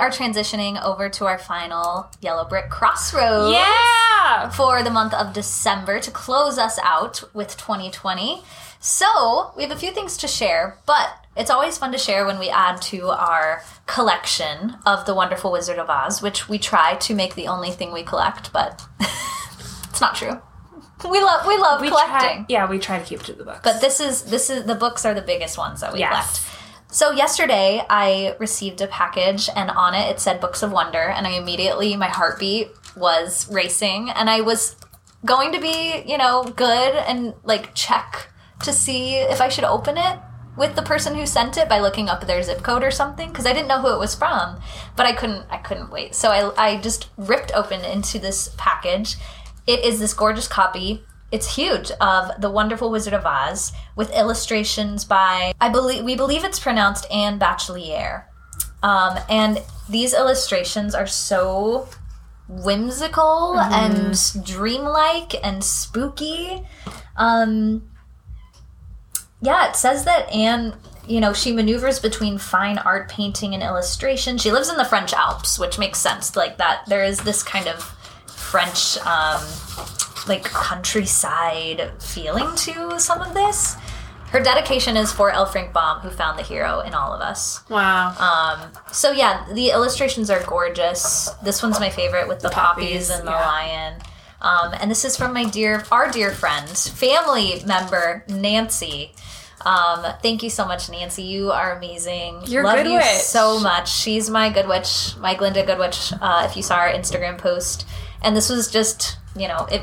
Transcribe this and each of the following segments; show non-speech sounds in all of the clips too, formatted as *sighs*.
right. Well, we are transitioning over to our final Yellow Brick Crossroads. Yeah! For the month of December to close us out with 2020. So, we have a few things to share, but it's always fun to share when we add to our collection of The Wonderful Wizard of Oz, which we try to make the only thing we collect, but *laughs* it's not true. We love we love We collecting. try, yeah, we try to keep to the books. But this is this is the books are the biggest ones that we Yes. collect. So yesterday I received a package and on it it said Books of Wonder and I immediately my heartbeat was racing and I was going to be, you know, good and like check to see if I should open it with the person who sent it by looking up their zip code or something because I didn't know who it was from, but I couldn't I couldn't wait. So I I just ripped open into this package. It is this gorgeous copy. It's huge of The Wonderful Wizard of Oz with illustrations by I believe we believe it's pronounced Anne Bachelier. Um, and these illustrations are so whimsical and dreamlike and spooky. Um, yeah, it says that Anne, you know, she maneuvers between fine art painting and illustration. She lives in the French Alps, which makes sense. Like that, there is this kind of French, um, like countryside feeling to some of this. Her dedication is for L. Frank Baum, who found the hero in all of us. wow. Um, so yeah, the illustrations are gorgeous. This one's my favorite with the, poppies, poppies, and the yeah. lion. Um, and this is from my dear, our dear friend, family member Nancy. Um, thank you so much, Nancy. You are amazing. You're Love Good you Witch. so much. She's my good witch, my Glinda Good Witch. Uh, if you saw our Instagram post, and this was just, you know, it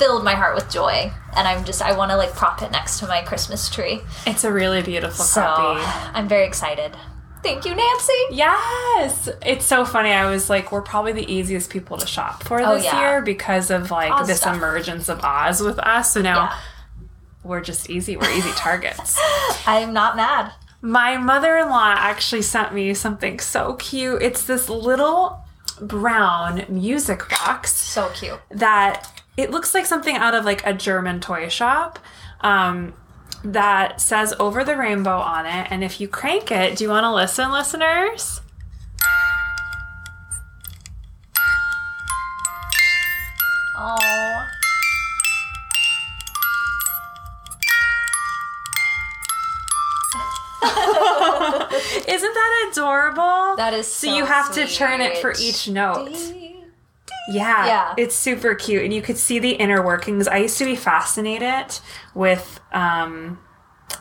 filled my heart with joy, and I'm just, I want to like prop it next to my Christmas tree. it's a really beautiful So copy. I'm very excited. Thank you, Nancy. Yes, it's so funny. I was like, we're probably the easiest people to shop for Oh, this yeah. year because of like Oz this stuff. emergence of Oz with us. So now Yeah. we're just easy. We're easy targets. *laughs* I'm not mad. My mother-in-law actually sent me something so cute. It's this little brown music box So cute. that it looks like something out of like a German toy shop. Um, that says over the rainbow on it. And if you crank it, do you want to listen, listeners? Oh. *laughs* Isn't that adorable? That is so, so you have to turn it for each note. Yeah, Yeah. it's super cute, and you could see the inner workings. I used to be fascinated with um,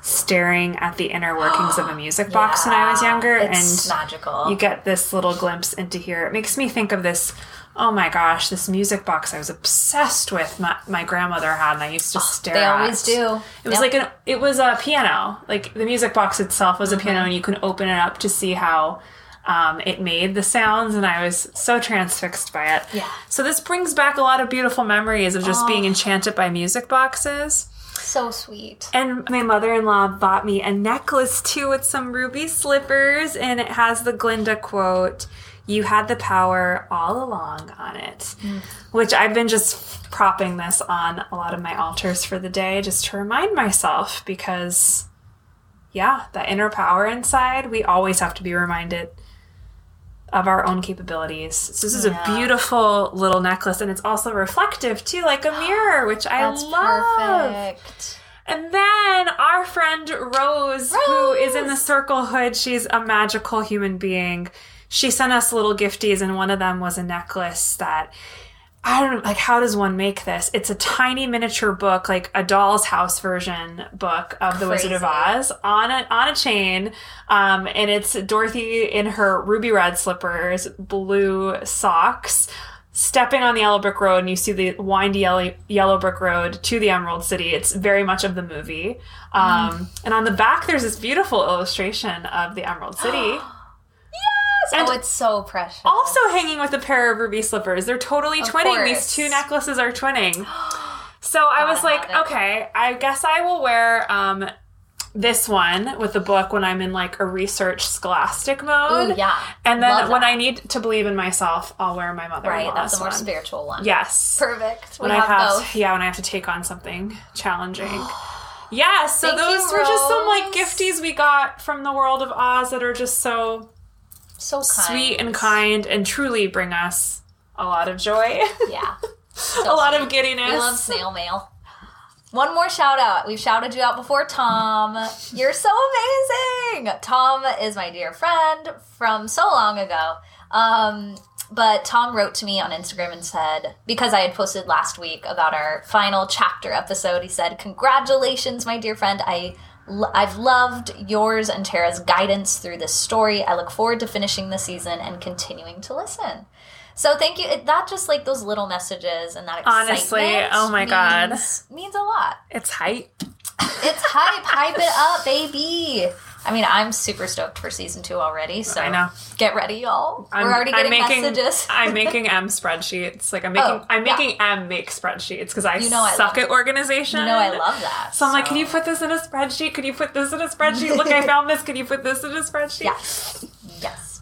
staring at the inner workings of a *gasps* music box when I was younger, it's and magical. you get this little glimpse into here. It makes me think of this. Oh my gosh, this music box I was obsessed with. My, my grandmother had, and I used to stare. they at. always do. It was like an. It was a piano. Like the music box itself was a Mm-hmm. piano, and you can open it up to see how um, it made the sounds, and I was so transfixed by it. Yeah. So this brings back a lot of beautiful memories of just being enchanted by music boxes. so sweet. And my mother-in-law bought me a necklace too with some ruby slippers, and it has the Glinda quote. You had the power all along on it, which I've been just propping this on a lot of my altars for the day just to remind myself because, yeah, that inner power inside, we always have to be reminded of our own capabilities. So this is Yeah. a beautiful little necklace, and it's also reflective too, like a mirror, *gasps* which I That's love. perfect. And then our friend Rose, who is in the Rose! Circle Hood, she's a magical human being. She sent us little gifties, and one of them was a necklace that I don't like. How does one make this? It's a tiny miniature book, like a doll's house version book of the Wizard of Oz on a on a chain, um, and it's Dorothy in her ruby red slippers, blue socks, stepping on the yellow brick road, and you see the windy yellow, yellow brick road to the Emerald City. It's very much of the movie. Um, And on the back, there's this beautiful illustration of the Emerald City. *gasps* And- oh, it's so precious. also hanging with a pair of ruby slippers. They're totally twinning. course. These two necklaces are twinning. *gasps* So I was like, okay, I guess I will wear um, this one with the book when I'm in like a research scholastic mode. Ooh, yeah. And then when. I need to believe in myself, I'll wear my mother right, that's a more one. spiritual one. Yes. Perfect. We When I have, both. yeah, when I have to take on something challenging. *gasps* Yeah, so Thank those you, were just some like gifties we got from the world of Oz that are just so So kind. sweet and kind and truly bring us a lot of joy, Yeah. *laughs* a lot of giddiness. We love snail mail. One more shout out. We've shouted you out before, Tom. You're so amazing. Tom is my dear friend from so long ago. Um, but Tom wrote to me on Instagram and said, because I had posted last week about our final chapter episode, he said, Congratulations, my dear friend. I I've loved yours and Tara's guidance through this story. I look forward to finishing the season and continuing to listen. So thank you. It, that just like those little messages and that excitement. Honestly, oh my God. means- means a lot. it's hype. It's hype, hype it up, baby. I mean, I'm super stoked for season two already. So I know. get ready, y'all. I'm, We're already I'm getting making, messages. I'm *laughs* making M spreadsheets. Like I'm making Oh, I'm yeah. making M make spreadsheets because I You know I suck love- at organization. you know, I love that. So I'm like, can you put this in a spreadsheet? Can you put this in a spreadsheet? Look, I found this. Can you put this in a spreadsheet? Yes. Yes.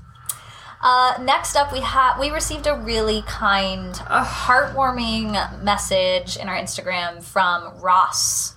Uh, next up, we have we received a really kind, heartwarming message in our Instagram from Ross.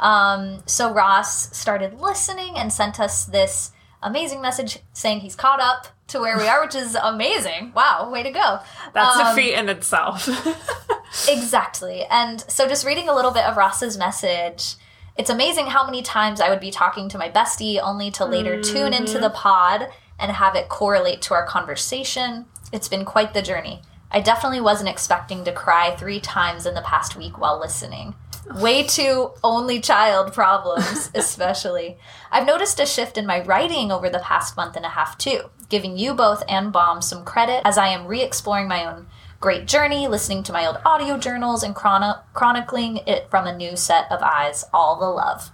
Um, so Ross started listening and sent us this amazing message saying he's caught up to where we are, which is amazing. Wow, way to go! That's a Um, feat in itself. *laughs* Exactly. And so just reading a little bit of Ross's message, it's amazing how many times I would be talking to my bestie only to later tune into the pod and have it correlate to our conversation. It's been quite the journey. I definitely wasn't expecting to cry three times in the past week while listening. Way too only child problems, *laughs* especially. I've noticed a shift in my writing over the past month and a half, too, giving you both and Baum some credit as I am re exploring my own great journey, listening to my old audio journals and chrono- chronicling it from a new set of eyes. All the love.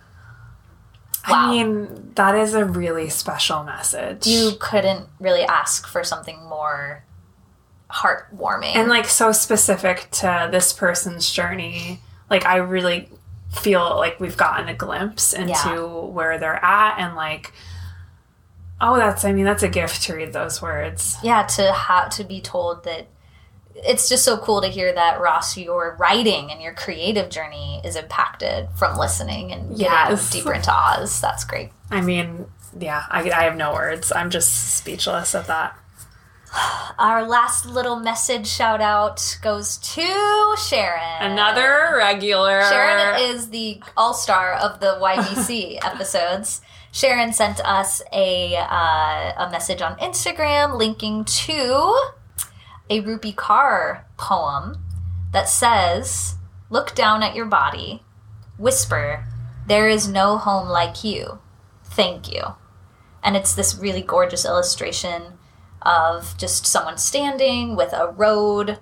Wow. I mean, that is a really special message. you couldn't really ask for something more heartwarming. and like so specific to this person's journey. Like I really feel like we've gotten a glimpse into Yeah. where they're at and like oh that's I mean that's a gift to read those words. yeah, to have to be told that it's just so cool to hear that Ross, your writing and your creative journey is impacted from listening and getting Yes. deeper into Oz. That's great. I mean, yeah, I, I have no words. I'm just speechless at that. Our last little message shout out goes to Sharon. Another regular. Sharon is the all star of the YBC *laughs* episodes. Sharon sent us a uh, a message on Instagram linking to a Rupi Kaur poem that says, "Look down at your body, whisper, there is no home like you. Thank you." And it's this really gorgeous illustration of just someone standing with a road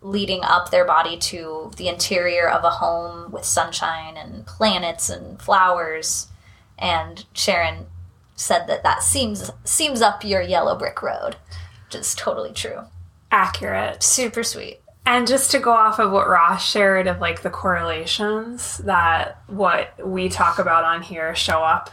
leading up their body to the interior of a home with sunshine and planets and flowers. And Sharon said that that seems seems up your yellow brick road, which is totally true. accurate. Super sweet. And just to go off of what Ross shared of like the correlations that what we talk about on here show up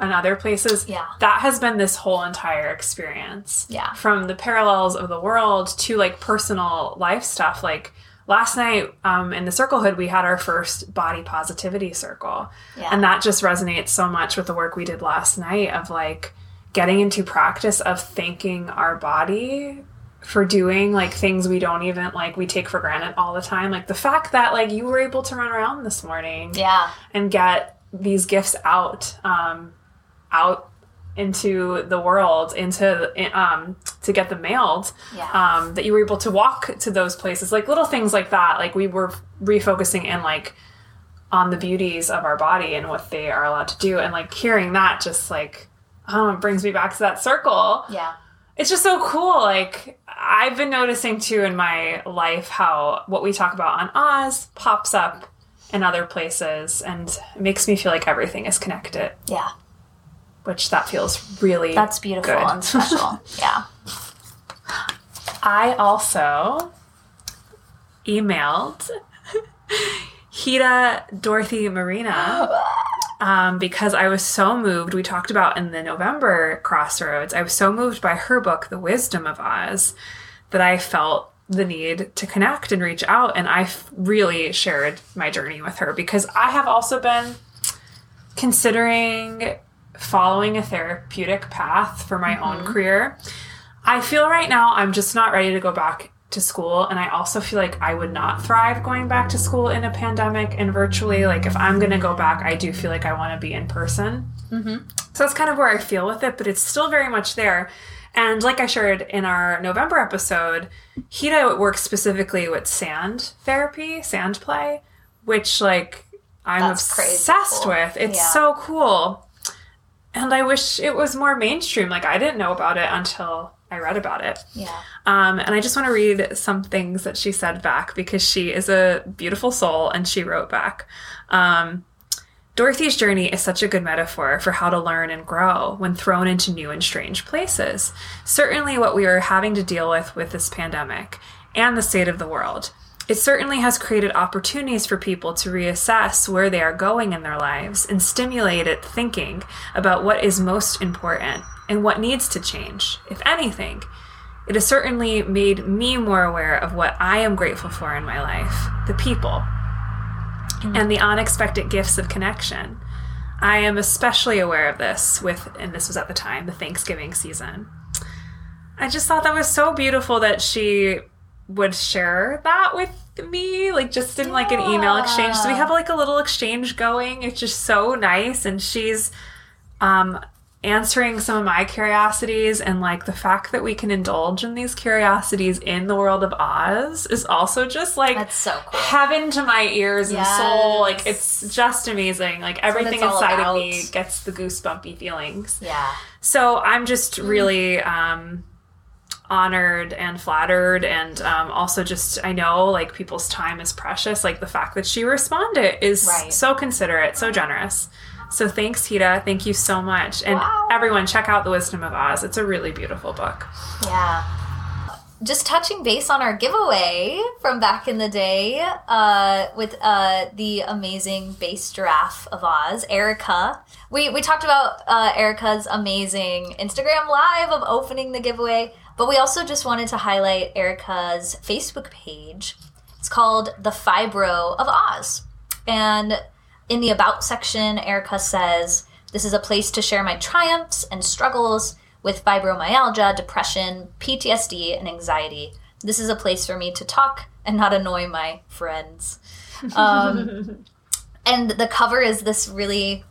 in other places. Yeah. That has been this whole entire experience. Yeah. From the parallels of the world to like personal life stuff. Like last night um, in the Circle Hood, we had our first body positivity circle. Yeah. And that just resonates so much with the work we did last night of like getting into practice of thanking our body for doing like things we don't even like we take for granted all the time like the fact that like you were able to run around this morning Yeah. and get these gifts out um out into the world into um to get them mailed Yeah. um that you were able to walk to those places like little things like that like we were refocusing in like on the beauties of our body and what they are allowed to do and like hearing that just like oh it brings me back to that circle Yeah. it's just so cool. Like I've been noticing too in my life how what we talk about on Oz pops up in other places and it makes me feel like everything is connected, Yeah. Which that feels really That's beautiful good. and special. *laughs* yeah. I also emailed Hita Dorothy Morena um, because I was so moved. We talked about in the November crossroads. I was so moved by her book, The Wisdom of Oz, that I felt the need to connect and reach out. And I f- really shared my journey with her because I have also been considering following a therapeutic path for my own career. I feel right now I'm just not ready to go back to school. And I also feel like I would not thrive going back to school in a pandemic and virtually. Like, if I'm going to go back, I do feel like I want to be in person. Mm-hmm. So that's kind of where I feel with it, but it's still very much there. And like I shared in our November episode, Hida works specifically with sand therapy, sand play, which like I'm That's obsessed cool. with. It's Yeah. so cool. And I wish it was more mainstream. Like I didn't know about it until I read about it. Yeah. Um, and I just want to read some things that she said back because she is a beautiful soul and she wrote back. Um, Dorothy's journey is such a good metaphor for how to learn and grow when thrown into new and strange places. Certainly, what we are having to deal with with this pandemic and the state of the world. It certainly has created opportunities for people to reassess where they are going in their lives and stimulated thinking about what is most important and what needs to change, if anything. It has certainly made me more aware of what I am grateful for in my life the people mm-hmm. and the unexpected gifts of connection. I am especially aware of this with, and this was at the time, the Thanksgiving season. I just thought that was so beautiful that she would share that with me, like just in like an email exchange. So we have like a little exchange going. It's just so nice, and she's um, answering some of my curiosities, and like the fact that we can indulge in these curiosities in the world of Oz is also just like That's so cool. heaven to my ears and soul. Like it's just amazing. Like everything inside about. of me gets the goosebumpy feelings. Yeah. So I'm just really um, honored and flattered, and um, also just I know like people's time is precious. Like the fact that she responded is Right. so considerate, so generous. So thanks, Hita. Thank you so much, and Wow. everyone check out The Wisdom of Oz. It's a really beautiful book. Yeah. Just touching base on our giveaway from back in the day uh, with uh, the amazing bass giraffe of Oz, Erica. We, we talked about uh, Erica's amazing Instagram live of opening the giveaway, but we also just wanted to highlight Erica's Facebook page. It's called The Fibro of Oz. And in the About section, Erica says, This is a place to share my triumphs and struggles with fibromyalgia, depression, PTSD, and anxiety. This is a place for me to talk and not annoy my friends. *laughs* Um, and the cover is this really,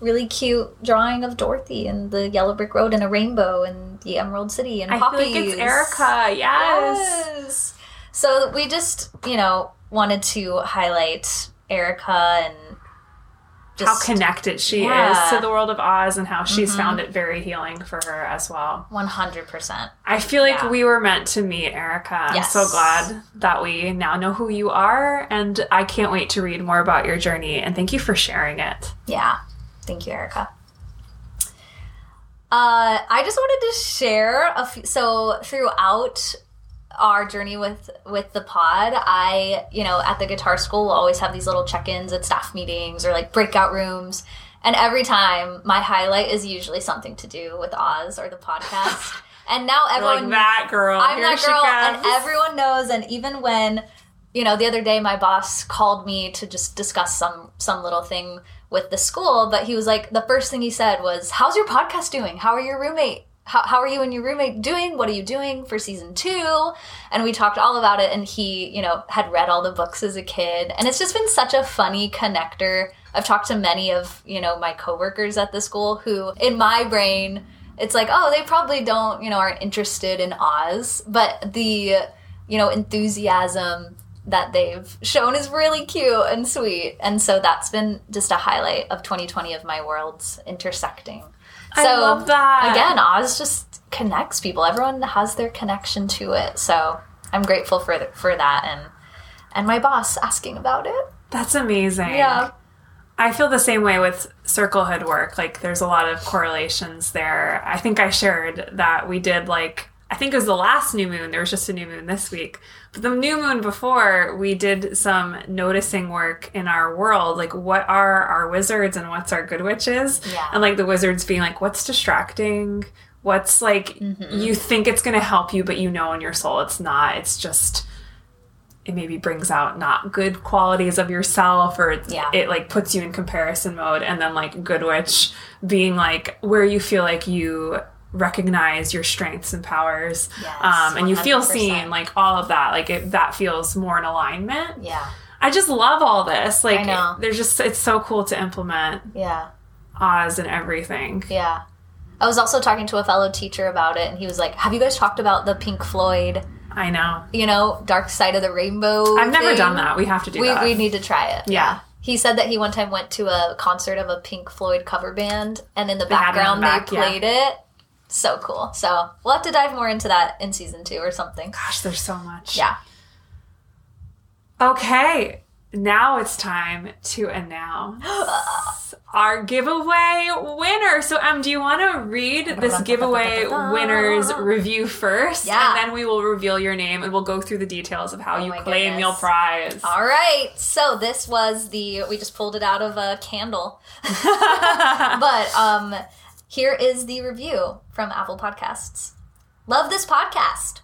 really cute drawing of Dorothy and the yellow brick road and a rainbow and the Emerald City and I poppies. feel like it's Erica. Yes. Yes. So we just, you know, wanted to highlight Erica and How connected she Yeah. is to the world of Oz and how she's mm-hmm. found it very healing for her as well. 100%. I feel like Yeah. we were meant to meet Erica. I'm Yes. so glad that we now know who you are, and I can't wait to read more about your journey. And thank you for sharing it. Yeah. Thank you, Erica. Uh, I just wanted to share a few. So throughout our journey with with the pod, I you know at the guitar school we'll always have these little check-ins at staff meetings or like breakout rooms, and every time my highlight is usually something to do with Oz or the podcast. *laughs* And now everyone like that girl. I'm Here that girl, and everyone knows. And even when, you know, the other day my boss called me to just discuss some some little thing with the school, but he was like, the first thing he said was, "How's your podcast doing? How are your roommate? How, how are you and your roommate doing? What are you doing for season two? And we talked all about it. And he, you know, had read all the books as a kid, and it's just been such a funny connector. I've talked to many of you know my coworkers at the school who, in my brain it's like oh they probably don't you know aren't interested in oz but the you know enthusiasm that they've shown is really cute and sweet and so that's been just a highlight of 2020 of my worlds intersecting I so love that. again oz just connects people everyone has their connection to it so i'm grateful for th- for that and and my boss asking about it That's amazing. yeah I feel the same way with circlehood work. Like, there's a lot of correlations there. I think I shared that we did like. I think it was the last new moon. There was just a new moon this week. But the new moon before, we did some noticing work in our world. Like, what are our wizards and what's our good witches? Yeah. And like the wizards being like, what's distracting? What's like, Mm-hmm. you think it's going to help you, but you know in your soul it's not. It's just it maybe brings out not good qualities of yourself or Yeah. it like puts you in comparison mode and then like good witch being like where you feel like you recognize your strengths and powers Yes, um, and you feel seen like all of that like it, that feels more in alignment Yeah. i just love all this like I know. there's just it's so cool to implement Yeah. oz and everything Yeah. I was also talking to a fellow teacher about it, and he was like, Have you guys talked about the Pink Floyd, i know you know, Dark Side of the Rainbow? i've never thing?" done that we have to do We, that we need to try it. Yeah. He said that he one time went to a concert of a Pink Floyd cover band, and in the had it the background back, they yeah. played it. So cool. So we'll have to dive more into that in season two or something. gosh there's so much Yeah. Okay, now it's time to announce *gasps* our giveaway winner. So, Em, do you want to read this giveaway winner's review first? Yeah. And then we will reveal your name and we'll go through the details of how you claim goodness. your prize. All right. So this was the we just pulled it out of a candle. *laughs* *laughs* but um here is the review from Apple Podcasts. Love this podcast.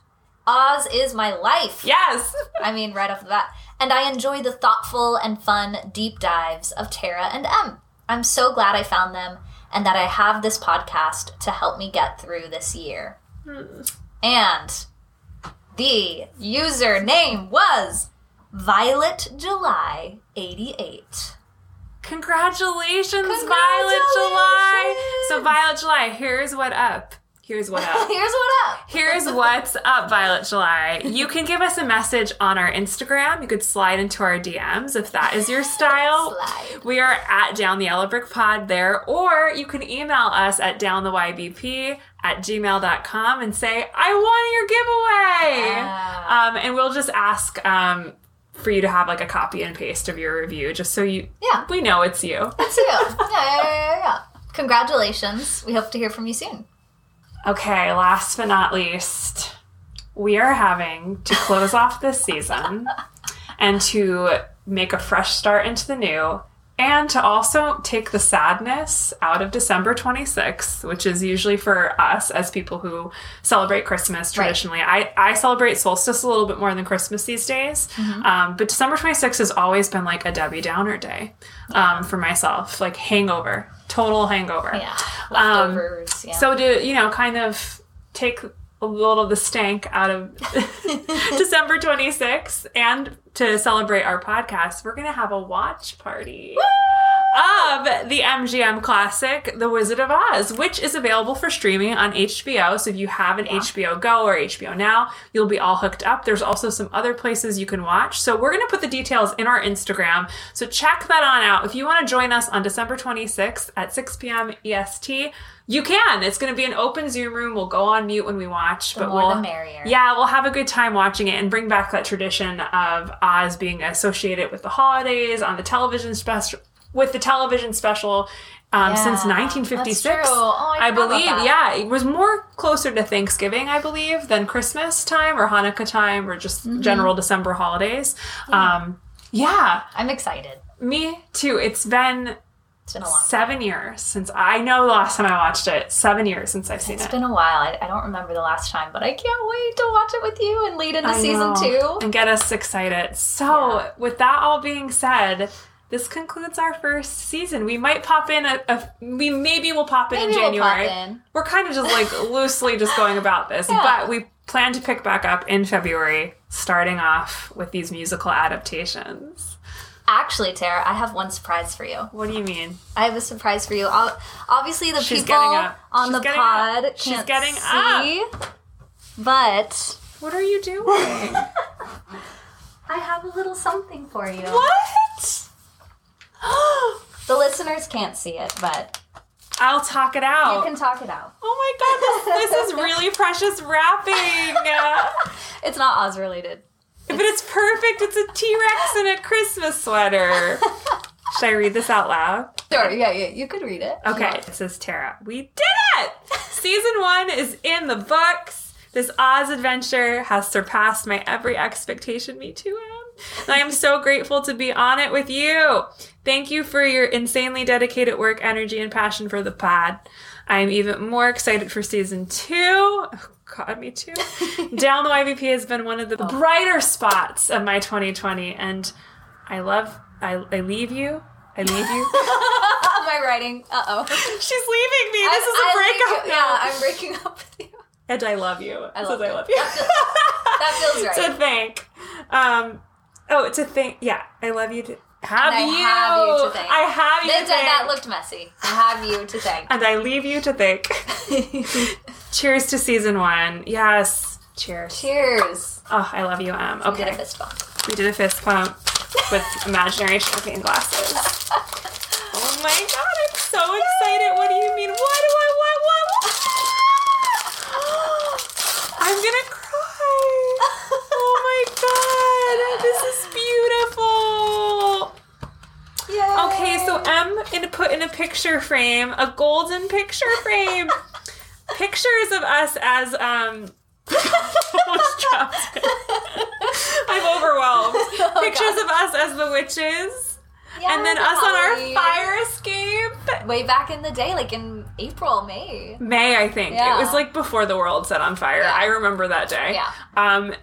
Oz is my life. Yes. I mean, right off the bat. And I enjoy the thoughtful and fun deep dives of Tara and Em. I'm so glad I found them and that I have this podcast to help me get through this year. Hmm. And the username was Violet July 88. Congratulations, Violet July. So, Violet July, here's what up. Here's what up. *laughs* Here's what up. Here's what's up, Violet July. You can give us a message on our Instagram. You could slide into our DMs if that is your *laughs* style. Slide. We are at Down the Yellow Brick Pod there, or you can email us at downtheyybp at gmail.com and say, I want your giveaway. Yeah. Um, and we'll just ask um, for you to have like a copy and paste of your review just so you Yeah. we know it's you. *laughs* That's you. Yeah, yeah, yeah, yeah, yeah. Congratulations. We hope to hear from you soon. Okay, last but not least, we are having to close off this season *laughs* and to make a fresh start into the new and to also take the sadness out of December 26th, which is usually for us as people who celebrate Christmas traditionally. I, I celebrate solstice a little bit more than Christmas these days. Um, but December 26th has always been like a Debbie Downer day um, for myself, like hangover, total hangover. Yeah. Um, yeah. So to you know, kind of take a little of the stank out of *laughs* December 26th, and to celebrate our podcast, we're gonna have a watch party of the MGM classic, The Wizard of Oz, which is available for streaming on HBO. So if you have an HBO Go or HBO Now, you'll be all hooked up. There's also some other places you can watch. So we're going to put the details in our Instagram. So check that on out. If you want to join us on December 26th at 6 p.m. EST, you can. It's going to be an open Zoom room. We'll go on mute when we watch, but more we'll the merrier. yeah, we'll have a good time watching it and bring back that tradition of Oz being associated with the holidays on the television special with the television special um, since 1956. that's true. Oh, I about believe, yeah, it was more closer to Thanksgiving, I believe, than Christmas time or Hanukkah time or just Mm-hmm. general December holidays. Um, yeah, I'm excited. me too. It's been It's been seven years since I know the last time I watched it. Seven years since I've seen It's it. It's been a while. I, I don't remember the last time, but I can't wait to watch it with you and lead into I season know. two. and get us excited. So, Yeah. with that all being said, this concludes our first season. We might pop in a, a we maybe will pop in Maybe in we'll January. in. We're kind of just like *laughs* loosely just going about this, Yeah. but we plan to pick back up in February, starting off with these musical adaptations. Actually, Tara, I have one surprise for you. What do you mean? I have a surprise for you. Ob- Obviously, the She's people up. on She's the pod up. She's can't getting see, but What are you doing? *laughs* I have a little something for you. what? *gasps* The listeners can't see it, but I'll talk it out. you can talk it out. oh my god, this, this is *laughs* really precious wrapping. *laughs* It's not Oz related. But it's perfect. It's a T Rex in a Christmas sweater. *laughs* Should I read this out loud? Sure, yeah, yeah, you could read it. Okay, it says Tara. We did it! Season one is in the books. This Oz adventure has surpassed my every expectation. Me too. I am so grateful to be on it with you. Thank you for your insanely dedicated work, energy, and passion for the pod. I am even more excited for season two. Oh, God, me too. *laughs* Down the YBP has been one of the brighter spots of my 2020, and I love. I, I leave you. I leave you. *laughs* I writing? Uh oh. *laughs* She's leaving me. This is a breakup. Yeah. I'm breaking up with you. And I love you. I love I you. love you. That feels, that feels right. to thank. Um, oh, to thank. Yeah, I love you. To have And I you. have you to thank. I have you that, to thank. that looked messy. I have you to thank. and I leave you to thank. *laughs* Cheers to season one. Yes. Cheers. Cheers. Oh, I love you, Em. Okay. We did a fist bump. We did a fist pump with imaginary champagne glasses. *laughs* oh my god, I'm so excited. What do you mean? What do I what what what? *laughs* *gasps* I'm gonna cry. Oh my god, this is beautiful. Yay. Okay, so M in to put in a picture frame, a golden picture frame. *laughs* Pictures of us as um almost dropped it. I'm overwhelmed. *laughs* Pictures of us as the witches. and then us on our fire escape. Way back in the day, like in April, May. May, I think. Yeah. It was like before the world set on fire. Yeah. I remember that day. Yeah. Um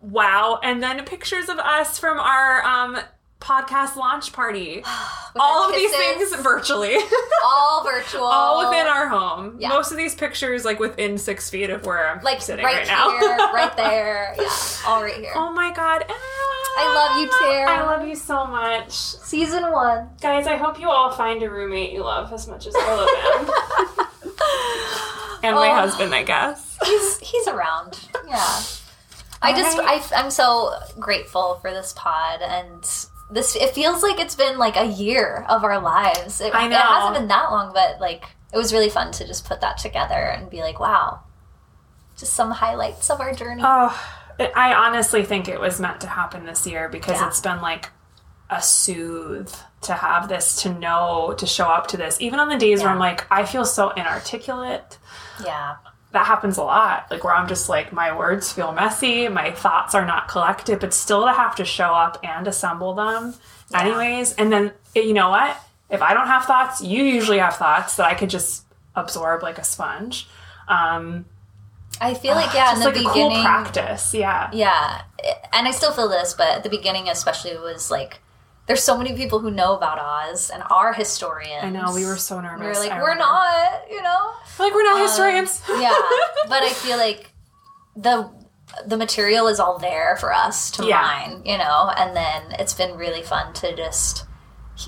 wow. And then pictures of us from our um podcast launch party. *sighs* All of these things virtually. *laughs* all virtual. all within our home. Yeah. Most of these pictures like within six feet of where I'm like sitting right, right, now. here, right *laughs* there. Yeah, all right here. oh my god. I love you, Tara. I love you so much. Season one. Guys, I hope you all find a roommate you love as much as I love him. *laughs* and my Oh. husband, I guess. He's he's around. Yeah. I just Alright. I, I'm so grateful for this pod and this. It feels like it's been like a year of our lives. It, I It hasn't been that long, but like it was really fun to just put that together and be like, wow, just some highlights of our journey. Oh, it, I honestly think it was meant to happen this year because Yeah. it's been like a soothe to have this, to know, to show up to this. Even on the days where I'm like, I feel so inarticulate. yeah. That happens a lot. Like where I'm just like my words feel messy, my thoughts are not collected, but still to have to show up and assemble them anyways. And then you know what? If I don't have thoughts, you usually have thoughts that I could just absorb like a sponge. Um, I feel like yeah, *sighs* in just the like a beginning. cool practice. Yeah. Yeah, and I still feel this, but at the beginning, especially, was like there's so many people who know about Oz and are historians. I know we were so nervous. We were like, I we're remember. not, you know. like we're not Um, historians. *laughs* yeah, but I feel like the the material is all there for us to Yeah. mine, you know. And then it's been really fun to just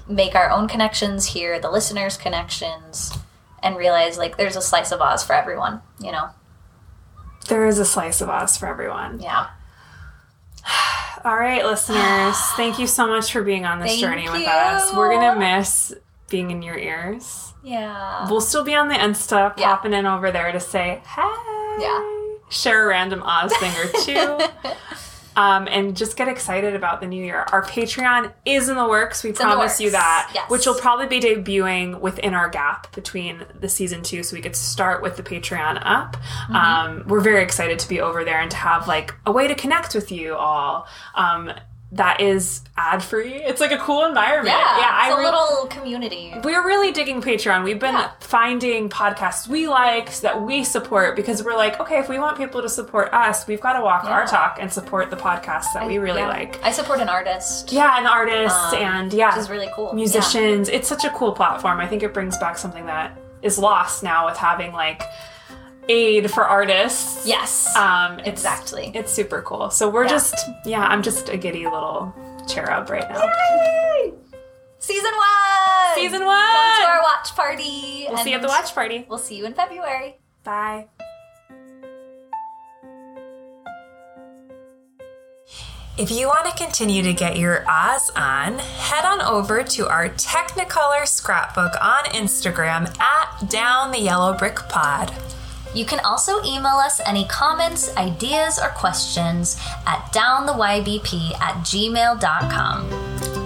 make our own connections, hear the listeners' connections, and realize like there's a slice of Oz for everyone, you know. There is a slice of Oz for everyone. Yeah. *sighs* All right, listeners, thank you so much for being on this Thank journey with you. us. We're gonna miss being in your ears. Yeah. We'll still be on the Insta, Yeah. popping in over there to say hey. Yeah. Share a random Oz thing or two. *laughs* um, and just get excited about the new year. Our Patreon is in the works. We the promise you that. Yes. Which will probably be debuting within our gap between the season two, so we could start with the Patreon up. Mm-hmm. Um, we're very excited to be over there and to have like a way to connect with you all. Um, that is ad free. It's like a cool environment. Yeah, yeah. it's a re- little community. we're really digging Patreon. We've been Yeah. finding podcasts we like that we support because we're like, okay, if we want people to support us, we've got to walk our talk and support the podcasts that we really Yeah. like. I support an artist, Yeah, and artists Um, and yeah, which is really cool. musicians. It's such a cool platform. I think it brings back something that is lost now with having like aid for artists. Yes. Um, it's, exactly. It's super cool. So we're Yeah. just yeah, I'm just a giddy little cherub right now. Yay! Season one. Season one. Come to our watch party. We'll see you at the watch party. We'll see you in February. Bye. If you want to continue to get your Oz on, head on over to our Technicolor scrapbook on Instagram at Down the Yellow Brick Pod. You can also email us any comments, ideas, or questions at downthybp at gmail.com.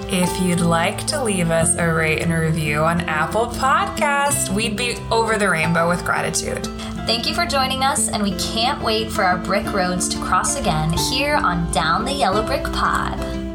If you'd like to leave us a rate and review on Apple Podcast, we'd be over the rainbow with gratitude. Thank you for joining us, and we can't wait for our brick roads to cross again here on Down the Yellow Brick Pod.